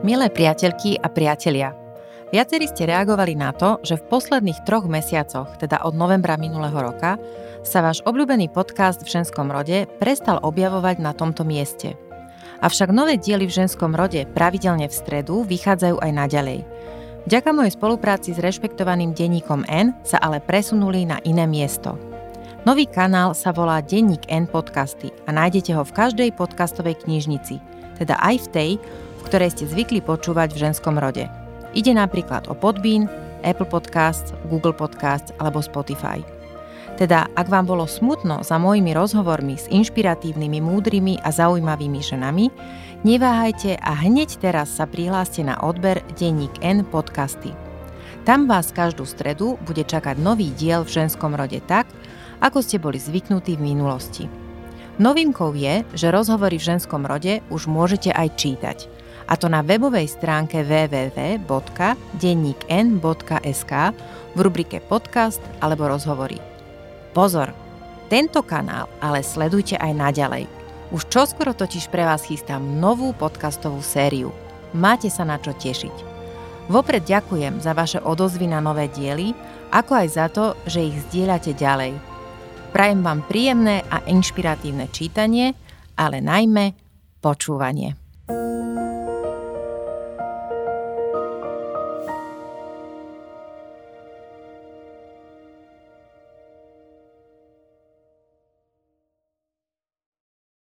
Milé priateľky a priatelia, viacerí ste reagovali na to, že v posledných troch mesiacoch, teda od novembra minulého roka, sa váš obľúbený podcast v ženskom rode prestal objavovať na tomto mieste. Avšak nové diely v ženskom rode pravidelne v stredu vychádzajú aj naďalej. Vďaka mojej spolupráci s rešpektovaným denníkom N sa ale presunuli na iné miesto. Nový kanál sa volá Denník N podcasty a nájdete ho v každej podcastovej knižnici, teda aj v tej, v ktorej ste zvykli počúvať v ženskom rode. Ide napríklad o Podbean, Apple Podcasts, Google Podcasts alebo Spotify. Teda, ak vám bolo smutno za mojimi rozhovormi s inšpiratívnymi, múdrymi a zaujímavými ženami, neváhajte a hneď teraz sa prihláste na odber Denník N podcasty. Tam vás každú stredu bude čakať nový diel v ženskom rode tak, ako ste boli zvyknutí v minulosti. Novinkou je, že rozhovory v ženskom rode už môžete aj čítať. A to na webovej stránke www.dennikn.sk v rubrike podcast alebo rozhovory. Pozor, tento kanál ale sledujte aj naďalej. Už čoskoro totiž pre vás chystám novú podcastovú sériu. Máte sa na čo tešiť. Vopred ďakujem za vaše odozvy na nové diely, ako aj za to, že ich zdieľate ďalej. Prajem vám príjemné a inšpiratívne čítanie, ale najmä počúvanie.